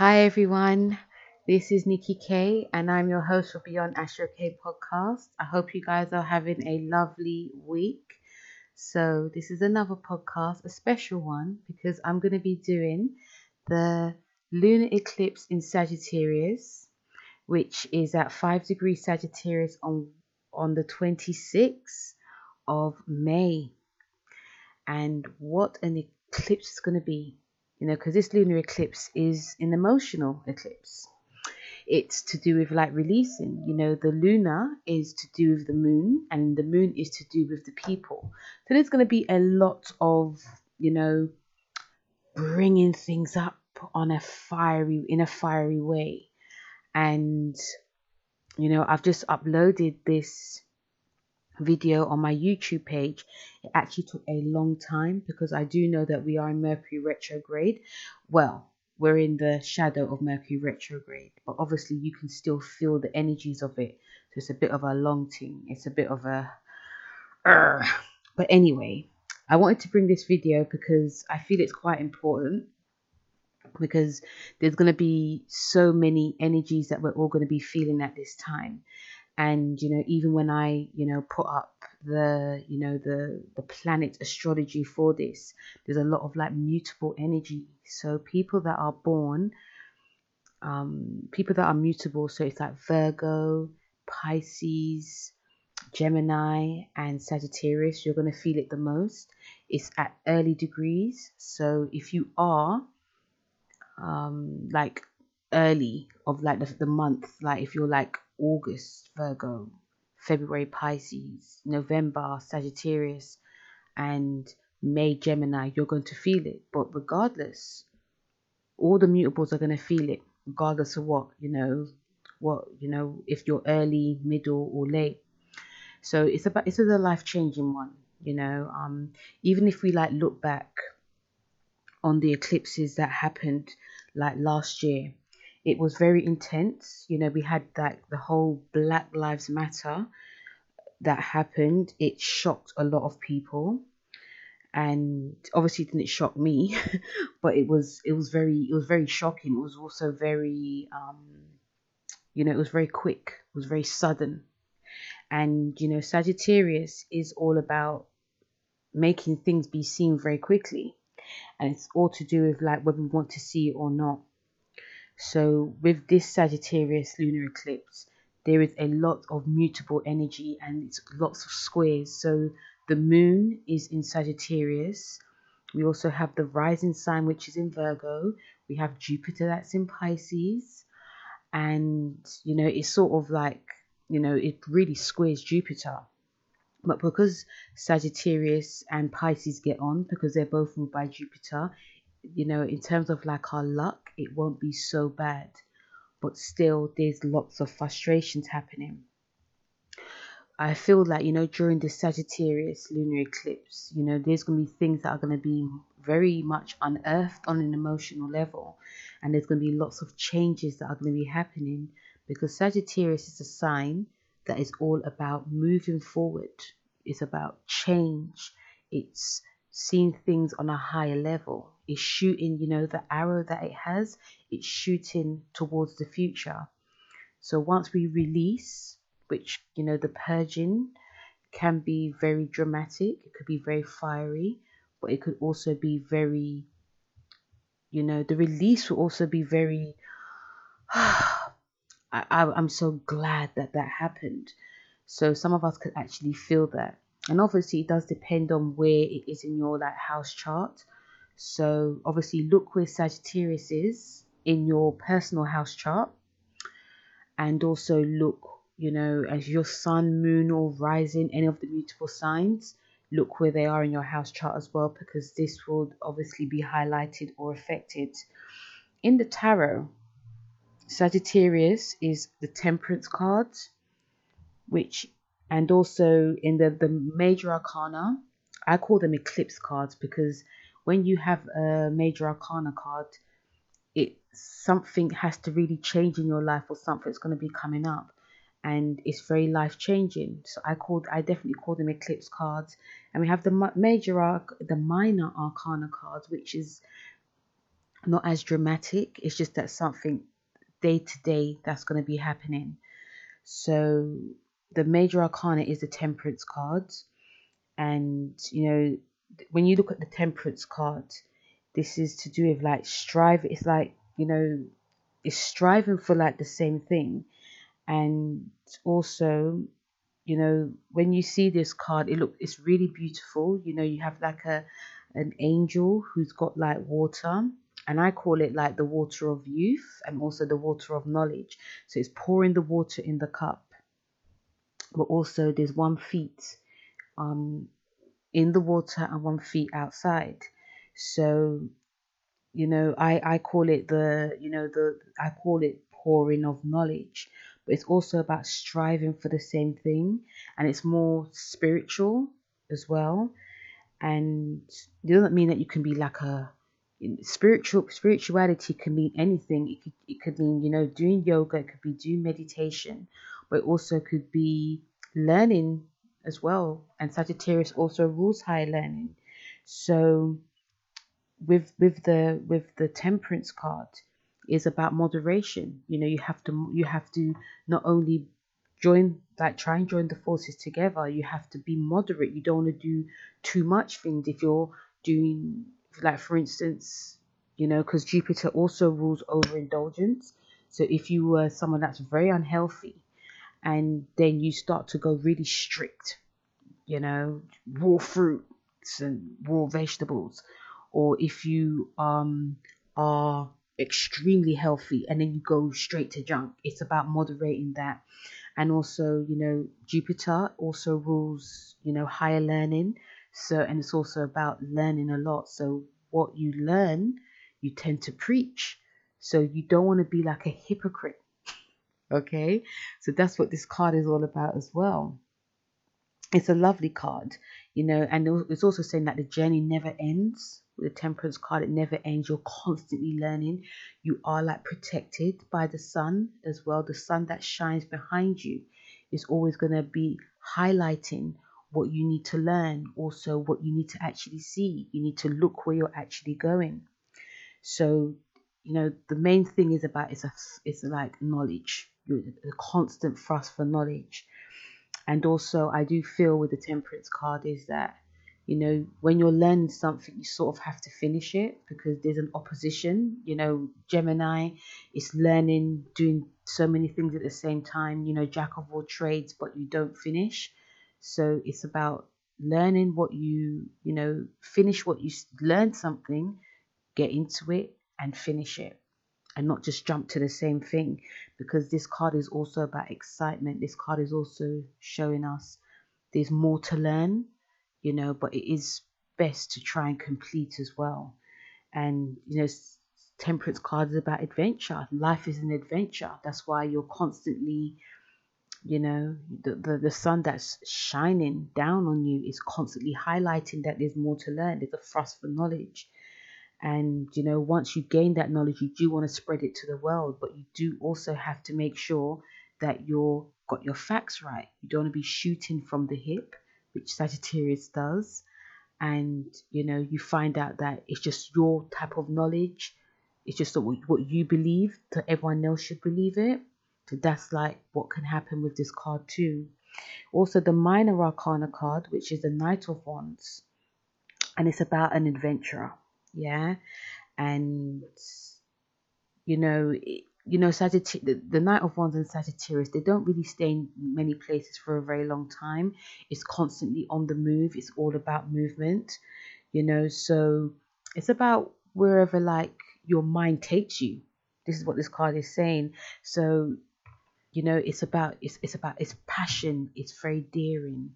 Hi everyone, this is Nikki K, and I'm your host for Beyond Astro K podcast. I hope you guys are having a lovely week. So, this is another podcast, a special one, because I'm going to be doing the lunar eclipse in Sagittarius, which is at 5 degrees Sagittarius on, on the 26th of May. And what an eclipse is going to be you know, because this lunar eclipse is an emotional eclipse. It's to do with like releasing, you know, the lunar is to do with the moon, and the moon is to do with the people. So there's going to be a lot of, you know, bringing things up on a fiery, in a fiery way. And, you know, I've just uploaded this video on my YouTube page. It actually took a long time because I do know that we are in Mercury retrograde. Well, we're in the shadow of Mercury retrograde, but obviously you can still feel the energies of it. So it's a bit of a long thing. It's a bit of a. Uh. But anyway, I wanted to bring this video because I feel it's quite important because there's going to be so many energies that we're all going to be feeling at this time and you know even when i you know put up the you know the the planet astrology for this there's a lot of like mutable energy. So people that are born um people that are mutable so it's like virgo pisces gemini and sagittarius you're going to feel it the most. It's at early degrees. So if you are um like early of like the, the month like if you're like August, Virgo, February, Pisces, November, Sagittarius, and May, Gemini, you're going to feel it. But regardless, all the mutables are going to feel it, regardless of what, you know, what, you know, if you're early, middle, or late. So it's about, it's a life changing one, you know. Um, even if we like look back on the eclipses that happened like last year, it was very intense. You know, we had that the whole Black Lives Matter that happened. It shocked a lot of people, and obviously didn't shock me, but it was it was very it was very shocking. It was also very um, you know, it was very quick. It was very sudden, and you know, Sagittarius is all about making things be seen very quickly, and it's all to do with like whether we want to see it or not so, with this Sagittarius lunar eclipse, there is a lot of mutable energy and it's lots of squares. So, the moon is in Sagittarius. We also have the rising sign, which is in Virgo. We have Jupiter that's in Pisces. And, you know, it's sort of like, you know, it really squares Jupiter. But because Sagittarius and Pisces get on, because they're both ruled by Jupiter, you know, in terms of like our luck, it won't be so bad. But still, there's lots of frustrations happening. I feel like, you know, during the Sagittarius lunar eclipse, you know, there's going to be things that are going to be very much unearthed on an emotional level. And there's going to be lots of changes that are going to be happening because Sagittarius is a sign that is all about moving forward. It's about change. It's seeing things on a higher level. It's shooting, you know, the arrow that it has, it's shooting towards the future. So once we release, which, you know, the purging can be very dramatic, it could be very fiery, but it could also be very, you know, the release will also be very. I, I, I'm so glad that that happened. So some of us could actually feel that and obviously it does depend on where it is in your like house chart. So obviously look where sagittarius is in your personal house chart. And also look you know as your sun moon or rising any of the mutable signs look where they are in your house chart as well because this will obviously be highlighted or affected. In the tarot sagittarius is the temperance card which and also in the, the major arcana, I call them eclipse cards because when you have a major arcana card, it something has to really change in your life or something's going to be coming up and it's very life changing so i called i definitely call them eclipse cards and we have the major arc the minor arcana cards which is not as dramatic. It's just that something day to day that's going to be happening. So the major arcana is the temperance cards. And, you know, when you look at the temperance card, this is to do with like strive. It's like, you know, it's striving for like the same thing. And also, you know, when you see this card, it look it's really beautiful. You know, you have like a an angel who's got like water and I call it like the water of youth and also the water of knowledge. So it's pouring the water in the cup, but also there's one feet um, in the water and one feet outside. So you know, I I call it the you know the I call it pouring of knowledge, but it's also about striving for the same thing, and it's more spiritual as well. And it doesn't mean that you can be like a spiritual spirituality can mean anything. It could, it could mean you know doing yoga. It could be doing meditation, but it also could be learning as well. And Sagittarius also rules higher learning. So with with the with the Temperance card is about moderation. You know you have to you have to not only join like try and join the forces together. You have to be moderate. You don't want to do too much things if you're doing like for instance, you know, because Jupiter also rules over indulgence. So if you were someone that's very unhealthy and then you start to go really strict, you know, raw fruits and raw vegetables, or if you um are extremely healthy and then you go straight to junk, it's about moderating that. And also, you know, Jupiter also rules, you know, higher learning. So, and it's also about learning a lot. So, what you learn, you tend to preach. So, you don't want to be like a hypocrite. Okay. So, that's what this card is all about as well. It's a lovely card, you know, and it's also saying that the journey never ends. With the temperance card, it never ends. You're constantly learning. You are like protected by the sun as well. The sun that shines behind you is always going to be highlighting what you need to learn, also what you need to actually see. You need to look where you're actually going. So, you know, the main thing is about it's a it's like knowledge, a constant thrust for knowledge. And also, I do feel with the temperance card is that you know when you're learning something you sort of have to finish it because there's an opposition you know gemini is learning doing so many things at the same time you know jack of all trades but you don't finish so it's about learning what you, you know, finish what you learn something, get into it and finish it and not just jump to the same thing because this card is also about excitement. This card is also showing us there's more to learn, you know, but it is best to try and complete as well. And, you know, temperance card is about adventure. Life is an adventure. That's why you're constantly you know the, the the sun that's shining down on you is constantly highlighting that there's more to learn there's a thrust for knowledge and you know once you gain that knowledge you do want to spread it to the world but you do also have to make sure that you're got your facts right you don't want to be shooting from the hip which sagittarius does and you know you find out that it's just your type of knowledge it's just what you believe that everyone else should believe it so that's like what can happen with this card too. Also, the minor arcana card, which is the Knight of Wands, and it's about an adventurer. Yeah, and you know, you know, Sagittarius, the, the Knight of Wands and Sagittarius, they don't really stay in many places for a very long time. It's constantly on the move. It's all about movement, you know. So it's about wherever like your mind takes you. This is what this card is saying. So you know it's about it's, it's about it's passion it's very daring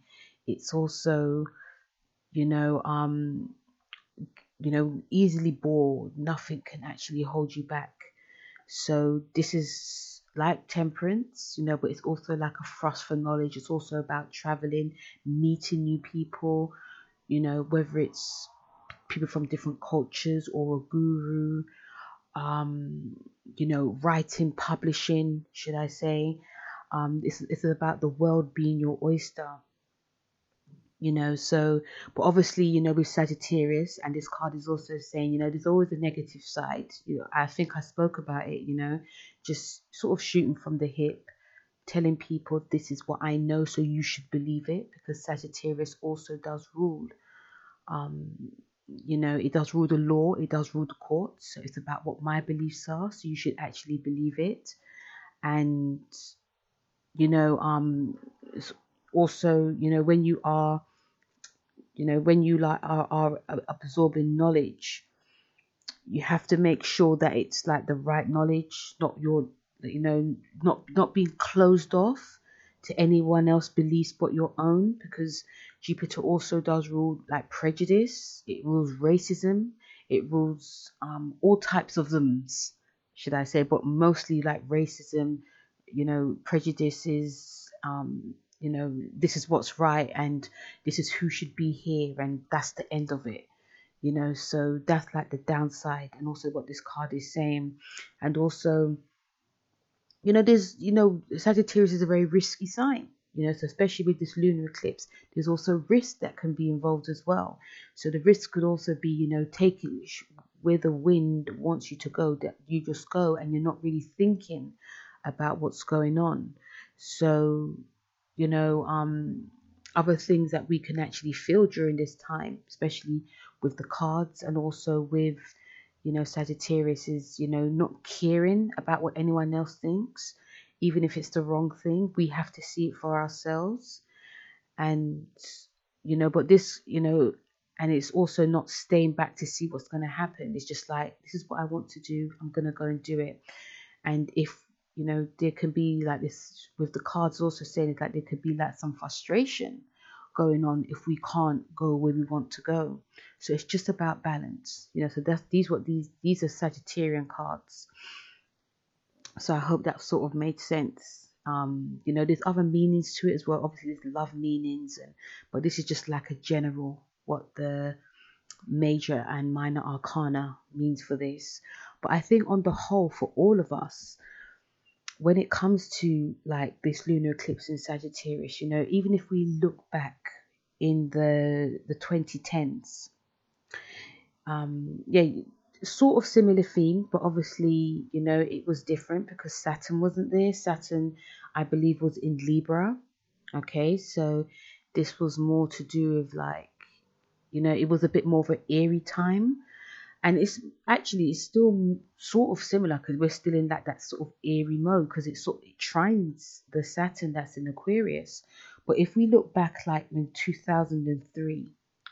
it's also you know um you know easily bored nothing can actually hold you back so this is like temperance you know but it's also like a thrust for knowledge it's also about traveling meeting new people you know whether it's people from different cultures or a guru um, you know, writing, publishing, should I say. Um, it's, it's about the world being your oyster. You know so but obviously you know with sagittarius and this card is also saying you know there's always a negative side. You know i think i spoke about it you know just sort of shooting from the hip telling people this is what i know so you should believe it because sagittarius also does rule. Um you know it does rule the law it does rule the courts so it's about what my beliefs are so you should actually believe it. And you know um also you know when you are you know when you like are, are absorbing knowledge you have to make sure that it's like the right knowledge not your you know not not being closed off to anyone else beliefs but your own because jupiter also does rule like prejudice it rules racism it rules um, all types of them should i say but mostly like racism you know prejudices um, you know, this is what's right and this is who should be here and that's the end of it. You know, so that's like the downside and also what this card is saying. And also, you know, there's you know, Sagittarius is a very risky sign. You know, so especially with this lunar eclipse, there's also risk that can be involved as well. So the risk could also be, you know, taking where the wind wants you to go, that you just go and you're not really thinking about what's going on. So you know, um, other things that we can actually feel during this time, especially with the cards and also with, you know, Sagittarius is, you know, not caring about what anyone else thinks, even if it's the wrong thing. We have to see it for ourselves. And, you know, but this, you know, and it's also not staying back to see what's going to happen. It's just like, this is what I want to do. I'm going to go and do it. And if you know there can be like this with the cards also saying that there could be like some frustration going on if we can't go where we want to go. So it's just about balance you know so that's these what these these are sagittarian cards. So i hope that sort of made sense. Um you know there's other meanings to it as well. Obviously there's love meanings and but this is just like a general what the major and minor arcana means for this. But i think on the whole for all of us when it comes to like this lunar eclipse in Sagittarius, you know, even if we look back in the the 2010s, um, yeah, sort of similar theme, but obviously, you know, it was different because Saturn wasn't there. Saturn, I believe, was in Libra. Okay, so this was more to do with like, you know, it was a bit more of an eerie time and it's actually it's still sort of similar because we're still in that that sort of eerie mode because it sort of it trines the Saturn that's in Aquarius. But if we look back like in 2003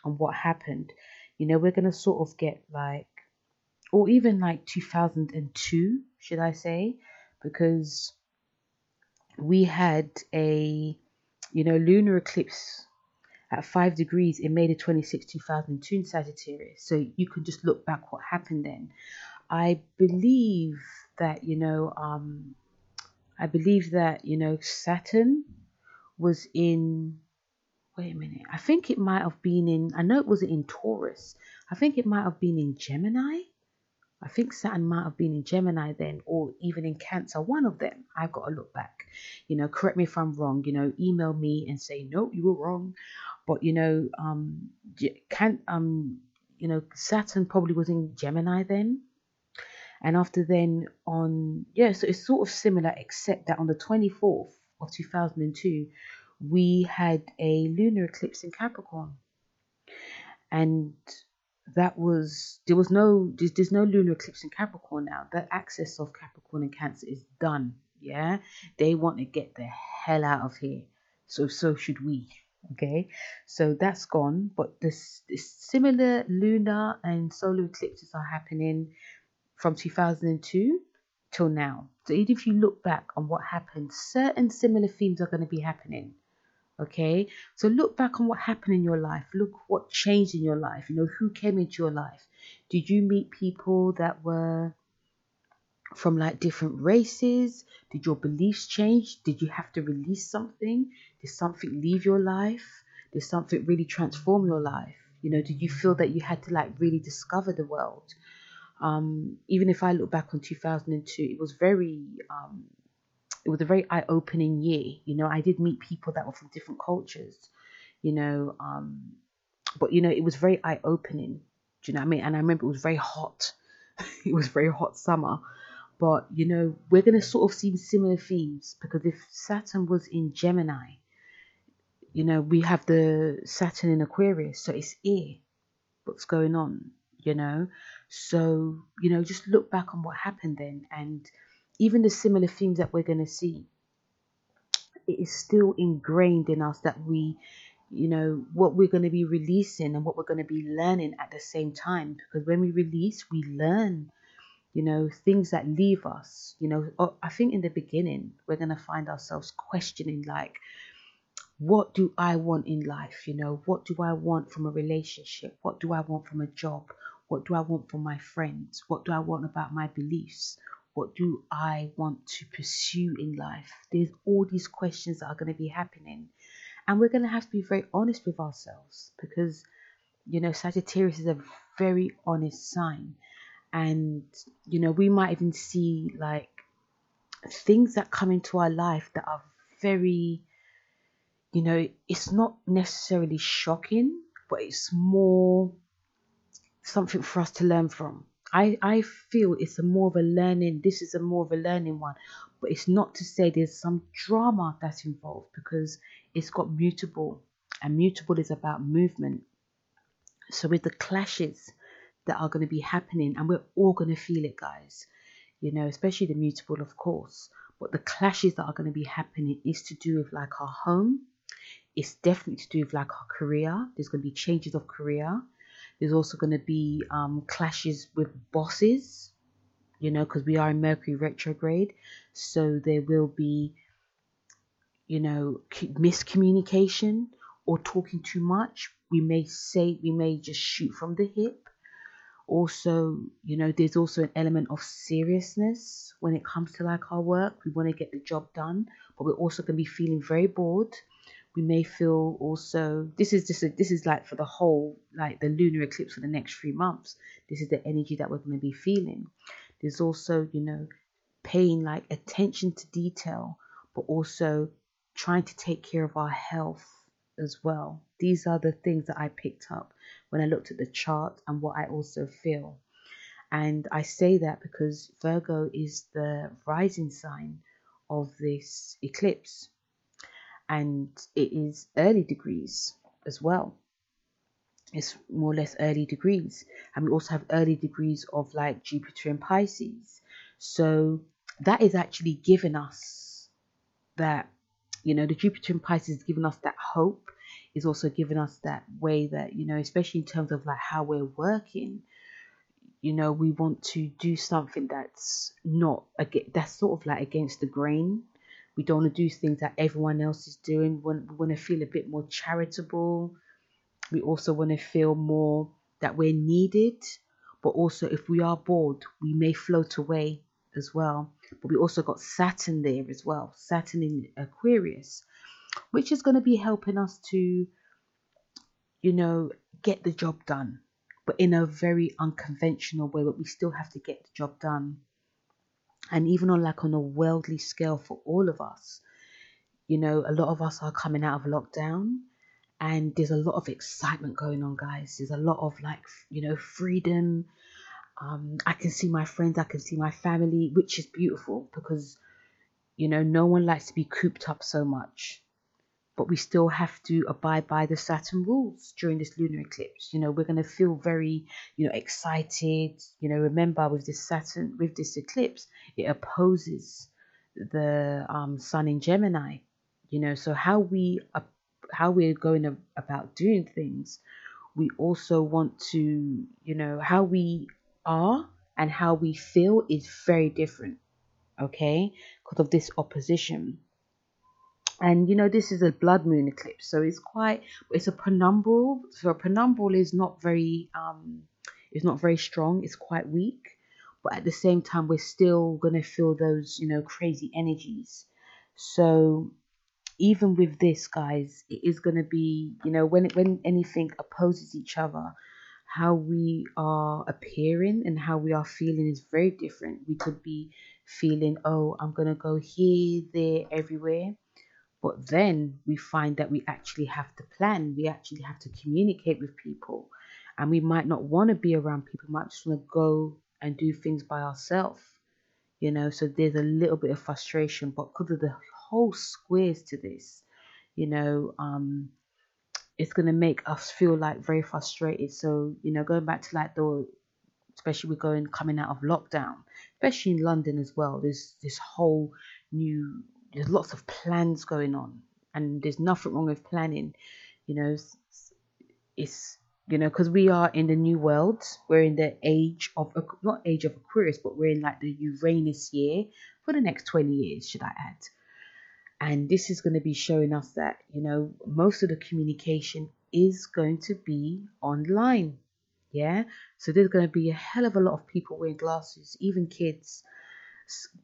and what happened, you know, we're gonna sort of get like, or even like 2002, should I say, because we had a you know lunar eclipse at 5 degrees in May the 26th, 2002 in Sagittarius. So you can just look back what happened then. I believe that, you know, um, I believe that, you know, Saturn was in, wait a minute, I think it might have been in, I know it wasn't in Taurus. I think it might have been in Gemini. I think Saturn might have been in Gemini then, or even in Cancer. One of them. I've got to look back. You know, correct me if I'm wrong. You know, email me and say no, you were wrong. But you know, um, can um, you know, Saturn probably was in Gemini then, and after then on yeah, so it's sort of similar, except that on the 24th of 2002, we had a lunar eclipse in Capricorn, and that was there was no there's, there's no lunar eclipse in Capricorn now. That axis of Capricorn and Cancer is done. Yeah, they want to get the hell out of here. So so should we. Okay, so that's gone, but this, this similar lunar and solar eclipses are happening from 2002 till now. So even if you look back on what happened, certain similar themes are going to be happening. Okay, so look back on what happened in your life. Look what changed in your life. You know, who came into your life? Did you meet people that were from like different races? Did your beliefs change? Did you have to release something? Did something leave your life? Did something really transform your life? You know, did you feel that you had to like really discover the world? Um, even if I look back on 2002, it was very, um, it was a very eye-opening year. You know, I did meet people that were from different cultures. you know. Um, but you know, it was very eye opening. Do you know what I mean? And I remember it was very hot. it was very hot summer. But you know, we're gonna sort of see similar themes because if Saturn was in Gemini, you know, we have the Saturn in Aquarius, so it's ear. What's going on? You know, so you know, just look back on what happened then, and even the similar themes that we're gonna see. It is still ingrained in us that we you know what we're going to be releasing and what we're going to be learning at the same time because when we release we learn you know things that leave us you know i think in the beginning we're going to find ourselves questioning like what do i want in life? You know what do i want from a relationship? What do i want from a job? What do i want from my friends? What do i want about my beliefs? What do i want to pursue in life? There's all these questions that are going to be happening. And we're going to have to be very honest with ourselves because, you know, Sagittarius is a very honest sign. And, you know, we might even see like things that come into our life that are very, you know, it's not necessarily shocking, but it's more something for us to learn from. I, I feel it's a more of a learning this is a more of a learning one but it's not to say there's some drama that's involved because it's got mutable and mutable is about movement so with the clashes that are going to be happening and we're all going to feel it guys you know especially the mutable of course but the clashes that are going to be happening is to do with like our home it's definitely to do with like our career there's going to be changes of career there's also going to be um, clashes with bosses, you know, because we are in Mercury retrograde. So there will be, you know, miscommunication or talking too much. We may say, we may just shoot from the hip. Also, you know, there's also an element of seriousness when it comes to like our work. We want to get the job done, but we're also going to be feeling very bored. We may feel also this is just a, this is like for the whole like the lunar eclipse for the next three months. This is the energy that we're going to be feeling. There's also you know paying like attention to detail but also trying to take care of our health as well these are the things that i picked up when i looked at the chart and what i also feel and i say that because virgo is the rising sign of this eclipse and it is early degrees as well. It's more or less early degrees, and we also have early degrees of like Jupiter and Pisces. So that is actually giving us that, you know, the Jupiter and Pisces is giving us that hope, is also giving us that way that, you know, especially in terms of like how we're working, you know, we want to do something that's not, that's sort of like against the grain we don't want to do things that everyone else is doing. We want, we want to feel a bit more charitable. We also want to feel more that we're needed. But also, if we are bored, we may float away as well. But we also got Saturn there as well, Saturn in Aquarius, which is going to be helping us to, you know, get the job done, but in a very unconventional way. But we still have to get the job done. And even on like on a worldly scale for all of us you know a lot of us are coming out of lockdown and there's a lot of excitement going on guys. There's a lot of like you know freedom. Um, i can see my friends i can see my family which is beautiful because you know no one likes to be cooped up so much but we still have to abide by the Saturn rules during this lunar eclipse. You know, we're going to feel very, you know, excited. You know, remember with this Saturn, with this eclipse, it opposes the um, Sun in Gemini. You know, so how we uh, how we're going about doing things, we also want to, you know, how we are and how we feel is very different. Okay, because of this opposition and you know this is a blood moon eclipse so it's quite it's a penumbral so a penumbral is not very um it's not very strong it's quite weak but at the same time we're still going to feel those you know crazy energies. So even with this guys it is going to be you know when when anything opposes each other how we are appearing and how we are feeling is very different. We could be feeling oh i'm going to go here there everywhere But then we find that we actually have to plan, we actually have to communicate with people, and we might not want to be around people, we might just want to go and do things by ourselves, you know. So there's a little bit of frustration, but because of the whole squares to this, you know, um, it's gonna make us feel like very frustrated. So, you know, going back to like the especially we're going coming out of lockdown, especially in London as well. There's this whole new there's lots of plans going on, and there's nothing wrong with planning. You know, it's, it's you know because we are in the new world. We're in the age of not age of Aquarius, but we're in like the Uranus year for the next twenty years. Should I add? And this is going to be showing us that you know most of the communication is going to be online. Yeah, so there's going to be a hell of a lot of people wearing glasses, even kids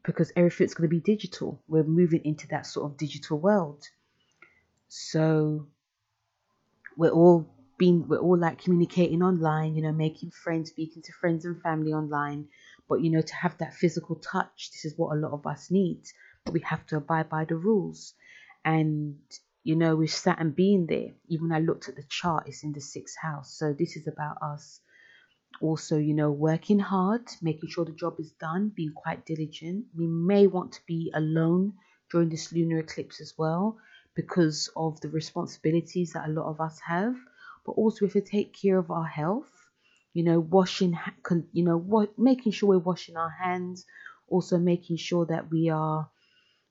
because everything's going to be digital. We're moving into that sort of digital world. So we're all being we're all like communicating online, you know, making friends, speaking to friends and family online. But you know, to have that physical touch, this is what a lot of us need. But we have to abide by the rules. And you know, with Saturn being there, even I looked at the chart, it's in the sixth house. So this is about us also, you know, working hard, making sure the job is done, being quite diligent. We may want to be alone during this lunar eclipse as well because of the responsibilities that a lot of us have. But also, if we take care of our health, you know, washing, you know, what, making sure we're washing our hands, also making sure that we are,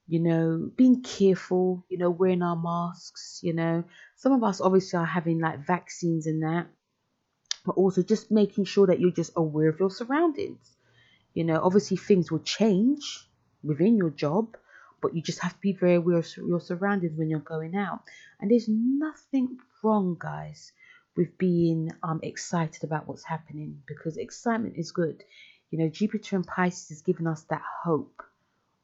you know, being careful, you know, wearing our masks, you know. Some of us obviously are having like vaccines and that but also just making sure that you're just aware of your surroundings. You know, obviously things will change within your job, but you just have to be very aware of your surroundings when you're going out. And there's nothing wrong, guys, with being um, excited about what's happening because excitement is good. You know, Jupiter and Pisces is giving us that hope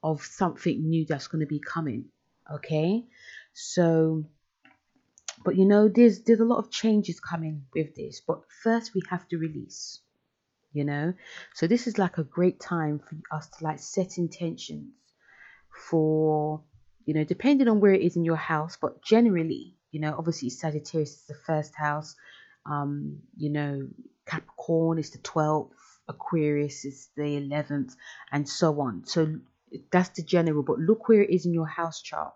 of something new that's going to be coming. Okay, so but you know, there's there's a lot of changes coming with this. But first we have to release. You know? So this is like a great time for us to like set intentions for you know, depending on where it is in your house, but generally, you know, obviously Sagittarius is the first house. Um, you know, Capricorn is the 12th, Aquarius is the 11th, and so on. So that's the general, but look where it is in your house chart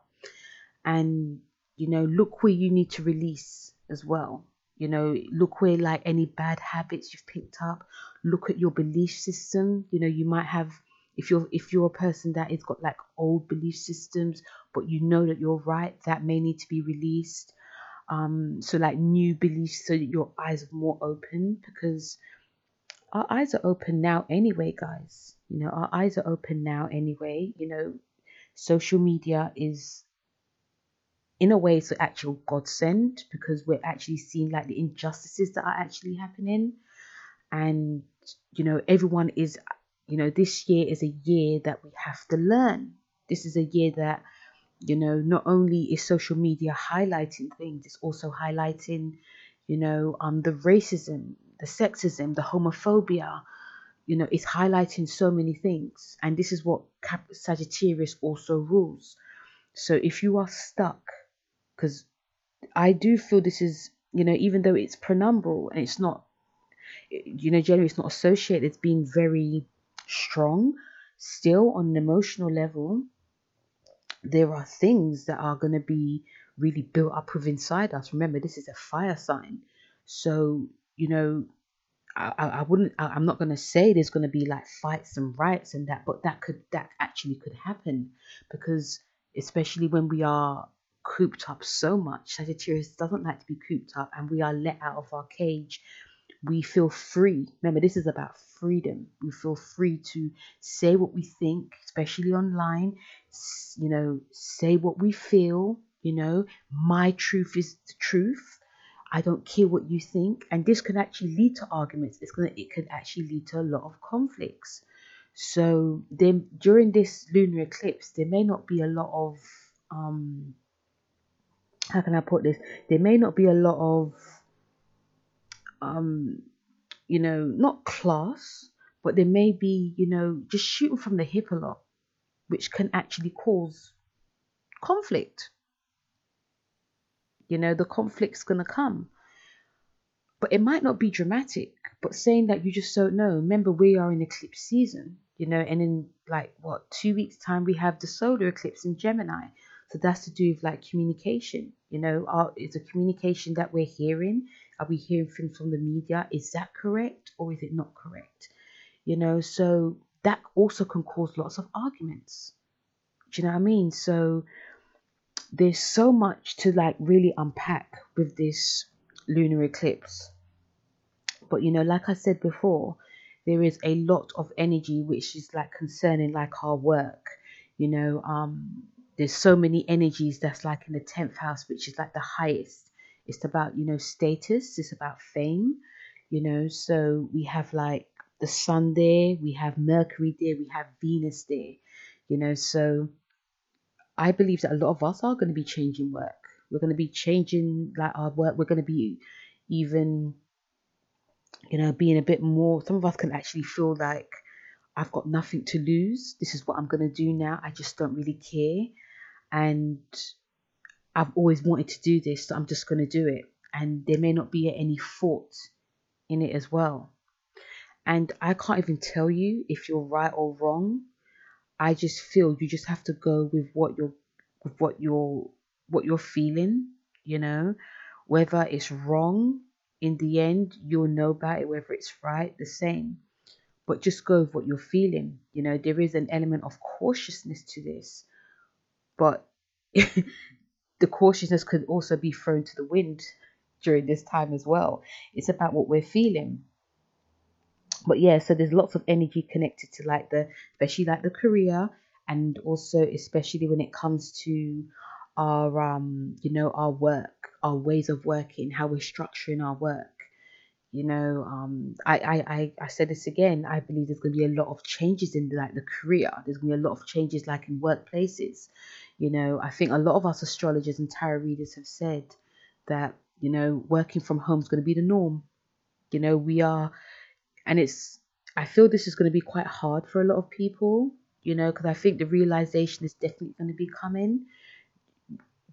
and you know look where you need to release as well. You know look where like any bad habits you've picked up. Look at your belief system. You know you might have if you're if you're a person that has got like old belief systems but you know that you're right that may need to be released. Um so like new beliefs so that your eyes are more open because our eyes are open now anyway guys. You know our eyes are open now anyway. You know social media is in a way it's an actual godsend because we're actually seeing like the injustices that are actually happening. And you know everyone is you know this year is a year that we have to learn. This is a year that you know not only is social media highlighting things it's also highlighting you know um the racism the sexism the homophobia. You know it's highlighting so many things. And this is what sagittarius also rules. So if you are stuck because I do feel this is, you know, even though it's penumbral and it's not, you know, generally it's not associated, it's being very strong, still on an emotional level, there are things that are going to be really built up within inside us. Remember, this is a fire sign. So, you know, I, I wouldn't, I, I'm not going to say there's going to be like fights and riots and that, but that could, that actually could happen because especially when we are cooped up so much. Sagittarius doesn't like to be cooped up, and we are let out of our cage. We feel free. Remember, this is about freedom. We feel free to say what we think, especially online. You know, say what we feel. You know, my truth is the truth. I don't care what you think, and this can actually lead to arguments. It's gonna, it could actually lead to a lot of conflicts. So then, during this lunar eclipse, there may not be a lot of um, how can I put this? There may not be a lot of, um, you know, not class, but there may be, you know, just shooting from the hip a lot, which can actually cause conflict. You know, the conflict's going to come. But it might not be dramatic, but saying that you just don't know. Remember, we are in eclipse season, you know, and in like what, two weeks' time, we have the solar eclipse in Gemini. So that's to do with like communication. You know, are, is the communication that we're hearing? Are we hearing things from the media? Is that correct or is it not correct? You know, so that also can cause lots of arguments. Do you know what I mean? So there's so much to like really unpack with this lunar eclipse. But you know, like I said before, there is a lot of energy which is like concerning like our work. You know, um, there's so many energies that's like in the 10th house, which is like the highest. It's about, you know, status, it's about fame, you know. So we have like the sun there, we have Mercury there, we have Venus there, you know. So I believe that a lot of us are going to be changing work. We're going to be changing like our work. We're going to be even, you know, being a bit more. Some of us can actually feel like I've got nothing to lose. This is what I'm going to do now. I just don't really care. And I've always wanted to do this, so I'm just going to do it. And there may not be any thought in it as well. And I can't even tell you if you're right or wrong. I just feel you just have to go with what you're with what you're what you're feeling, you know, whether it's wrong in the end, you'll know about it, whether it's right, the same. But just go with what you're feeling. You know, there is an element of cautiousness to this, but the cautiousness could also be thrown to the wind during this time as well. It's about what we're feeling. But yeah, so there's lots of energy connected to like the, especially like the career, and also especially when it comes to our um you know our work our ways of working how we're structuring our work you know um I, I i said this again i believe there's going to be a lot of changes in like the career. There's going to be a lot of changes like in workplaces. You know i think a lot of us astrologers and tarot readers have said that you know working from home is going to be the norm. You know we are and it's i feel this is going to be quite hard for a lot of people you know because i think the realization is definitely going to be coming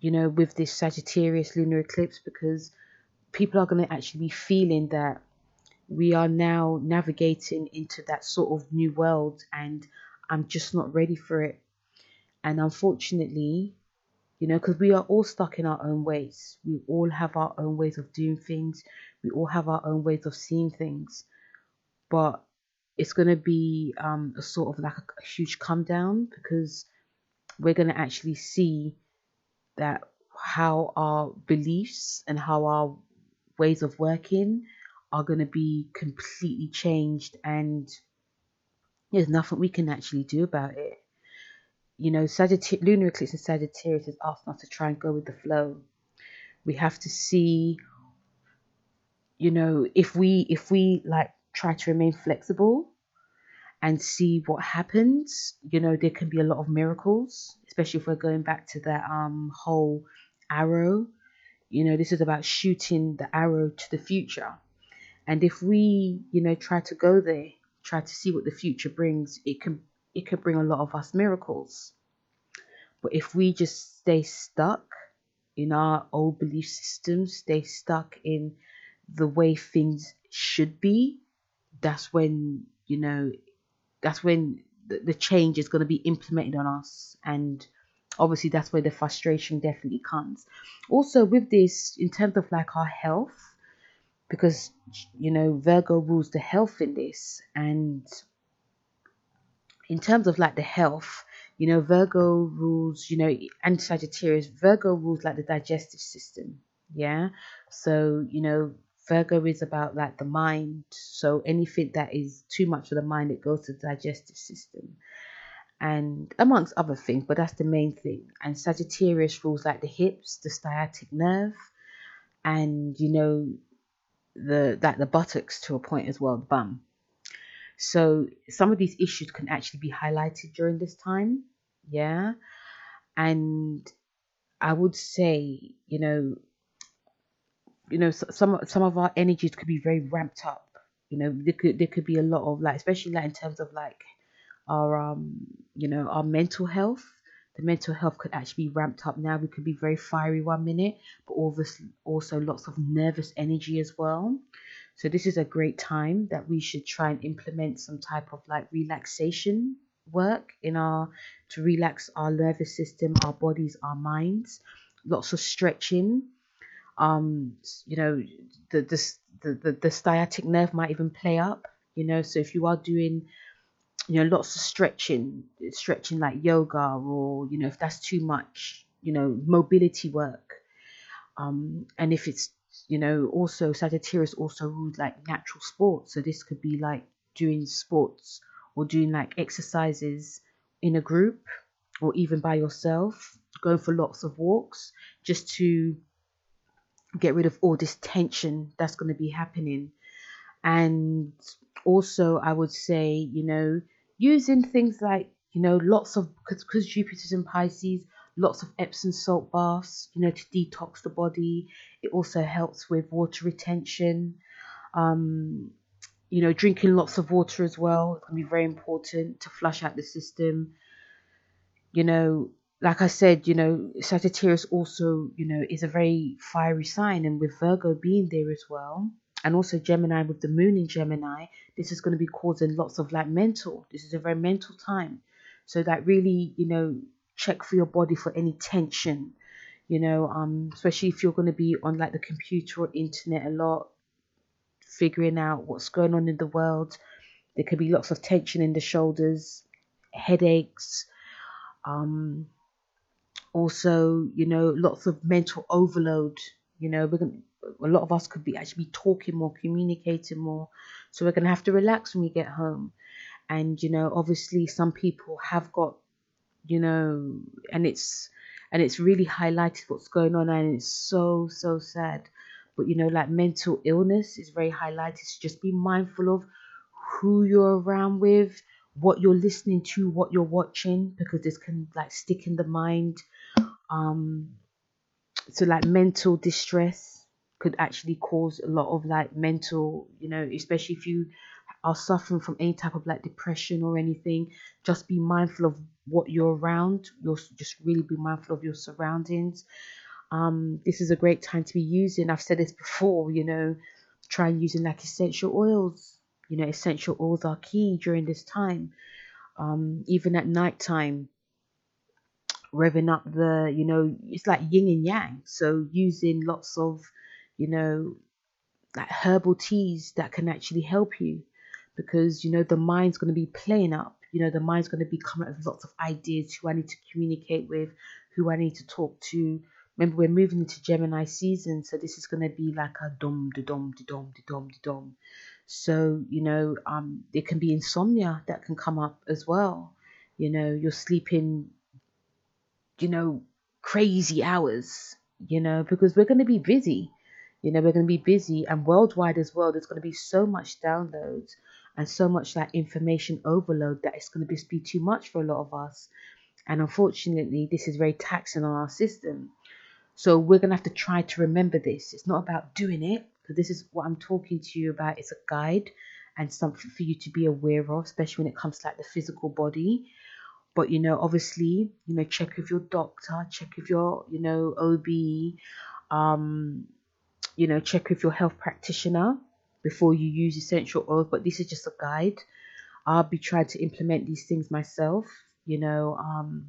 you know, with this Sagittarius lunar eclipse because people are going to actually be feeling that we are now navigating into that sort of new world and I'm just not ready for it. And unfortunately, you know, because we are all stuck in our own ways. We all have our own ways of doing things. We all have our own ways of seeing things. But it's going to be um, a sort of like a, a huge come down because we're going to actually see that how our beliefs and how our ways of working are going to be completely changed and there's nothing we can actually do about it you know Sagittarius, lunar eclipse in sagittarius is asked us to try and go with the flow we have to see you know if we if we like try to remain flexible and see what happens. You know, there can be a lot of miracles, especially if we're going back to that um whole arrow. You know, this is about shooting the arrow to the future. And if we, you know, try to go there, try to see what the future brings, it can it could bring a lot of us miracles. But if we just stay stuck in our old belief systems, stay stuck in the way things should be, that's when, you know, that's when the, the change is going to be implemented on us and obviously that's where the frustration definitely comes also with this in terms of like our health because you know virgo rules the health in this and in terms of like the health you know virgo rules you know and sagittarius virgo rules like the digestive system yeah so you know Virgo is about like the mind. So anything that is too much for the mind, it goes to the digestive system. And amongst other things, but that's the main thing. And Sagittarius rules like the hips, the sciatic nerve, and you know, the that the buttocks to a point as well, the bum. So some of these issues can actually be highlighted during this time. Yeah. And I would say, you know, you know some some of our energies could be very ramped up you know there could there could be a lot of like especially like in terms of like our um you know our mental health the mental health could actually be ramped up now we could be very fiery one minute but but also lots of nervous energy as well. So this is a great time that we should try and implement some type of like relaxation work in our to relax our nervous system, our bodies, our minds. Lots of stretching. Um, you know, the the the, the, the sciatic nerve might even play up. You know, so if you are doing you know lots of stretching stretching like yoga or you know if that's too much you know mobility work. Um and if it's you know also sagittarius also rules like natural sports. So this could be like doing sports or doing like exercises in a group or even by yourself going for lots of walks just to get rid of all this tension that's going to be happening. And also i would say you know using things like you know lots of because Jupiter's in Pisces, lots of Epsom salt baths, you know, to detox the body. It also helps with water retention. Um, you know, drinking lots of water as well can be very important to flush out the system. You know, like I said, you know, Sagittarius also, you know, is a very fiery sign, and with Virgo being there as well, and also Gemini with the moon in Gemini, this is going to be causing lots of like mental. This is a very mental time. So that really, you know, check for your body for any tension. You know, um, especially if you're going to be on like the computer or internet a lot, figuring out what's going on in the world. There could be lots of tension in the shoulders, headaches, um, also, you know, lots of mental overload. You know, we're going a lot of us could be actually talking more, communicating more. So we're gonna have to relax when we get home. And you know, obviously some people have got, you know, and it's and it's really highlighted what's going on and it's so, so sad. But you know, like mental illness is very highlighted. So just be mindful of who you're around with, what you're listening to, what you're watching, because this can like stick in the mind. Um so like mental distress could actually cause a lot of like mental, you know, especially if you are suffering from any type of like depression or anything, just be mindful of what you're around. You'll just really be mindful of your surroundings. Um, this is a great time to be using. I've said this before, you know, try using like essential oils. You know, essential oils are key during this time. Um, even at night time, revving up the, you know, it's like yin and yang. So using lots of you know, like herbal teas that can actually help you because you know the mind's going to be playing up you know the mind's going to be coming up with lots of ideas who i need to communicate with who i need to talk to. Remember we're moving into gemini season so this is going to be like a dom de dom de dom de dom de dom so you know um there can be insomnia that can come up as well. You know you're sleeping you know crazy hours you know because we're going to be busy you know, we're going to be busy and worldwide as well. There's going to be so much downloads and so much like information overload that it's going to be, be too much for a lot of us. And unfortunately, this is very taxing on our system. So we're going to have to try to remember this. It's not about doing it, because this is what I'm talking to you about. It's a guide and something for you to be aware of, especially when it comes to like the physical body. But you know, obviously, you know, check with your doctor, check with your, you know, OB, um, you know, check with your health practitioner before you use essential oils. But this is just a guide. I'll be trying to implement these things myself, you know, um,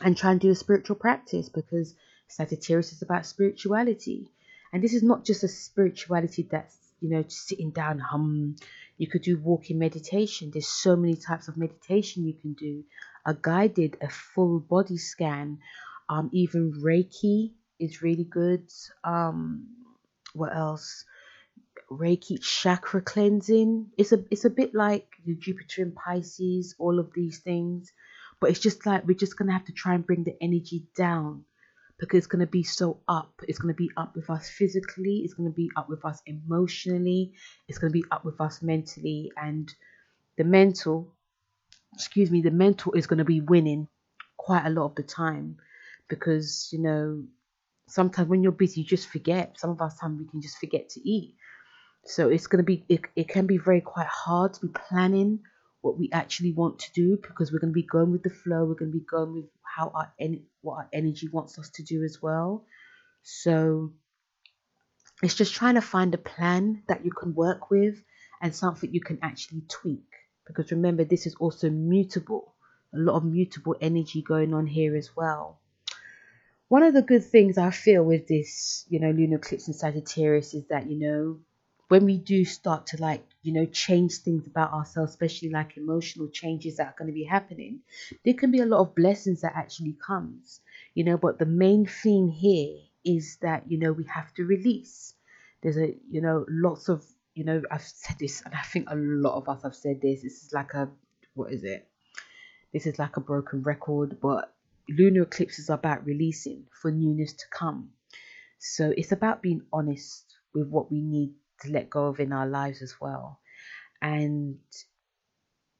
and try and do a spiritual practice because Sagittarius is about spirituality. And this is not just a spirituality that's, you know, just sitting down, hum. You could do walking meditation. There's so many types of meditation you can do. A guided, a full body scan, um, even Reiki is really good. Um, what else? Reiki chakra cleansing. It's a it's a bit like the Jupiter in Pisces, all of these things. But it's just like we're just gonna have to try and bring the energy down because it's gonna be so up. It's gonna be up with us physically, it's gonna be up with us emotionally, it's gonna be up with us mentally, and the mental excuse me, the mental is gonna be winning quite a lot of the time because you know sometimes when you're busy, you just forget. Some of us time we can just forget to eat. So it's gonna be it, it can be very quite hard to be planning what we actually want to do because we're gonna be going with the flow. We're gonna be going with how our en- what our energy wants us to do as well. So it's just trying to find a plan that you can work with and something you can actually tweak. Because remember, this is also mutable, a lot of mutable energy going on here as well. One of the good things I feel with this, you know, lunar eclipse in Sagittarius is that, you know, when we do start to like, you know, change things about ourselves, especially like emotional changes that are going to be happening, there can be a lot of blessings that actually comes, you know, but the main theme here is that, you know, we have to release. There's a, you know, lots of you know, I've said this, and I think a lot of us have said this. This is like a, what is it? This is like a broken record, but lunar eclipses are about releasing for newness to come. So it's about being honest with what we need to let go of in our lives as well. And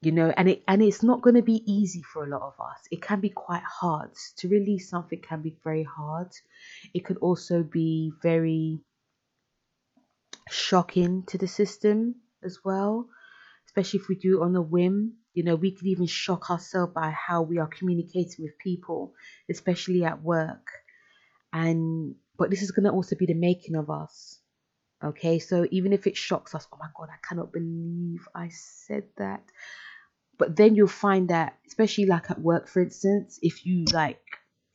you know, and it and it's not going to be easy for a lot of us. It can be quite hard to release something. Can be very hard. It could also be very shocking to the system as well, especially if we do it on a whim. You know, we could even shock ourselves by how we are communicating with people, especially at work. And but this is going to also be the making of us. Okay, so even if it shocks us, oh my god, I cannot believe I said that. But then you'll find that, especially like at work, for instance, if you like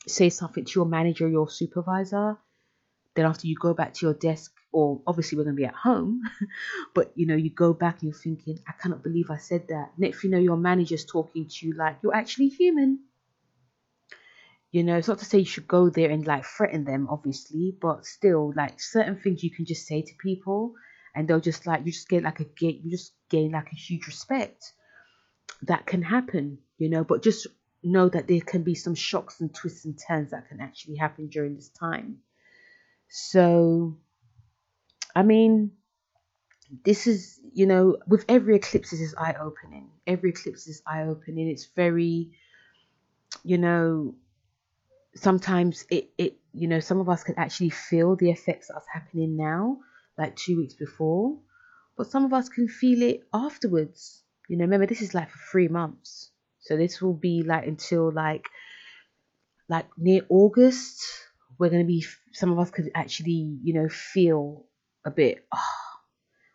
say something to your manager or your supervisor, then after you go back to your desk or obviously we're going to be at home, but you know, you go back and you're thinking, I cannot believe I said that. Next, you know, your manager's talking to you like you're actually human. You know, it's not to say you should go there and like threaten them, obviously, but still, like certain things you can just say to people, and they'll just like you just get like a get you just gain like a huge respect. That can happen, you know, but just know that there can be some shocks and twists and turns that can actually happen during this time. So I mean, this is, you know, with every eclipse, this is eye opening. Every eclipse is eye opening. It's very, you know, sometimes it, it, you know, some of us can actually feel the effects that's happening now, like two weeks before, but some of us can feel it afterwards. You know, remember, this is like for three months. So this will be like until like, like near August, we're going to be, some of us could actually, you know, feel a bit, oh,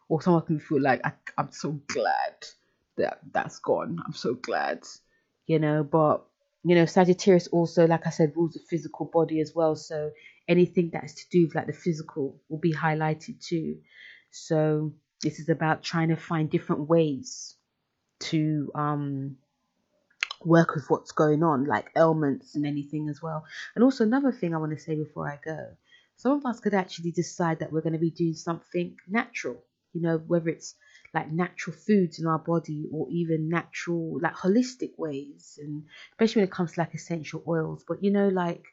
or someone can feel like I, I'm so glad that that's gone. I'm so glad, you know. But you know, Sagittarius also, like I said, rules the physical body as well. So anything that is to do with like the physical will be highlighted too. So this is about trying to find different ways to um work with what's going on, like ailments and anything as well. And also another thing I want to say before I go some of us could actually decide that we're going to be doing something natural, you know, whether it's like natural foods in our body or even natural, like holistic ways, and especially when it comes to like essential oils, but you know, like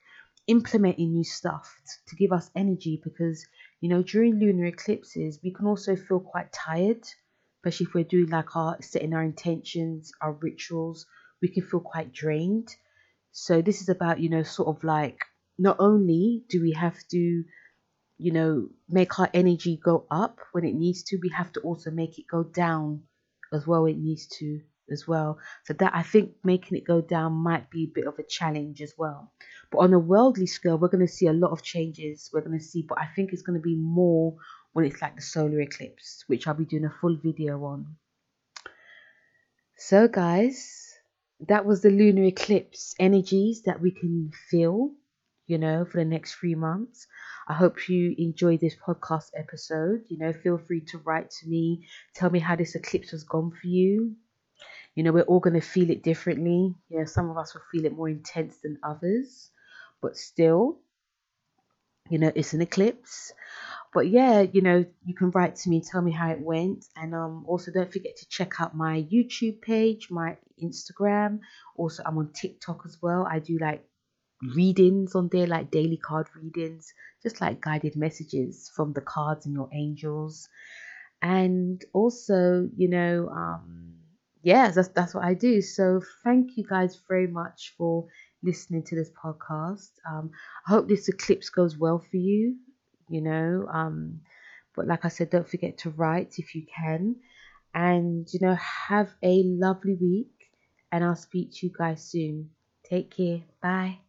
implementing new stuff to give us energy because you know during lunar eclipses we can also feel quite tired especially if we're doing like our setting our intentions our rituals we can feel quite drained. So this is about you know sort of like not only do we have to, you know, make our energy go up when it needs to, we have to also make it go down as well. It needs to as well. So that I think making it go down might be a bit of a challenge as well. But on a worldly scale, we're going to see a lot of changes. We're going to see, but I think it's going to be more when it's like the solar eclipse, which I'll be doing a full video on. So, guys, that was the lunar eclipse energies that we can feel you know, for the next three months. I hope you enjoy this podcast episode. You know, feel free to write to me, tell me how this eclipse has gone for you. You know, we're all going to feel it differently. You know, some of us will feel it more intense than others, but still, you know, it's an eclipse. But yeah, you know, you can write to me, tell me how it went, and um, also don't forget to check out my YouTube page, my Instagram. Also, I'm on TikTok as well. I do like readings on there, like daily card readings, just like guided messages from the cards and your angels. And also, you know, um, yeah, that's that's what I do. So thank you guys very much for listening to this podcast. Um, I hope this eclipse goes well for you. You know, um, but like I said, don't forget to write if you can, and you know, have a lovely week. And I'll speak to you guys soon. Take care. Bye.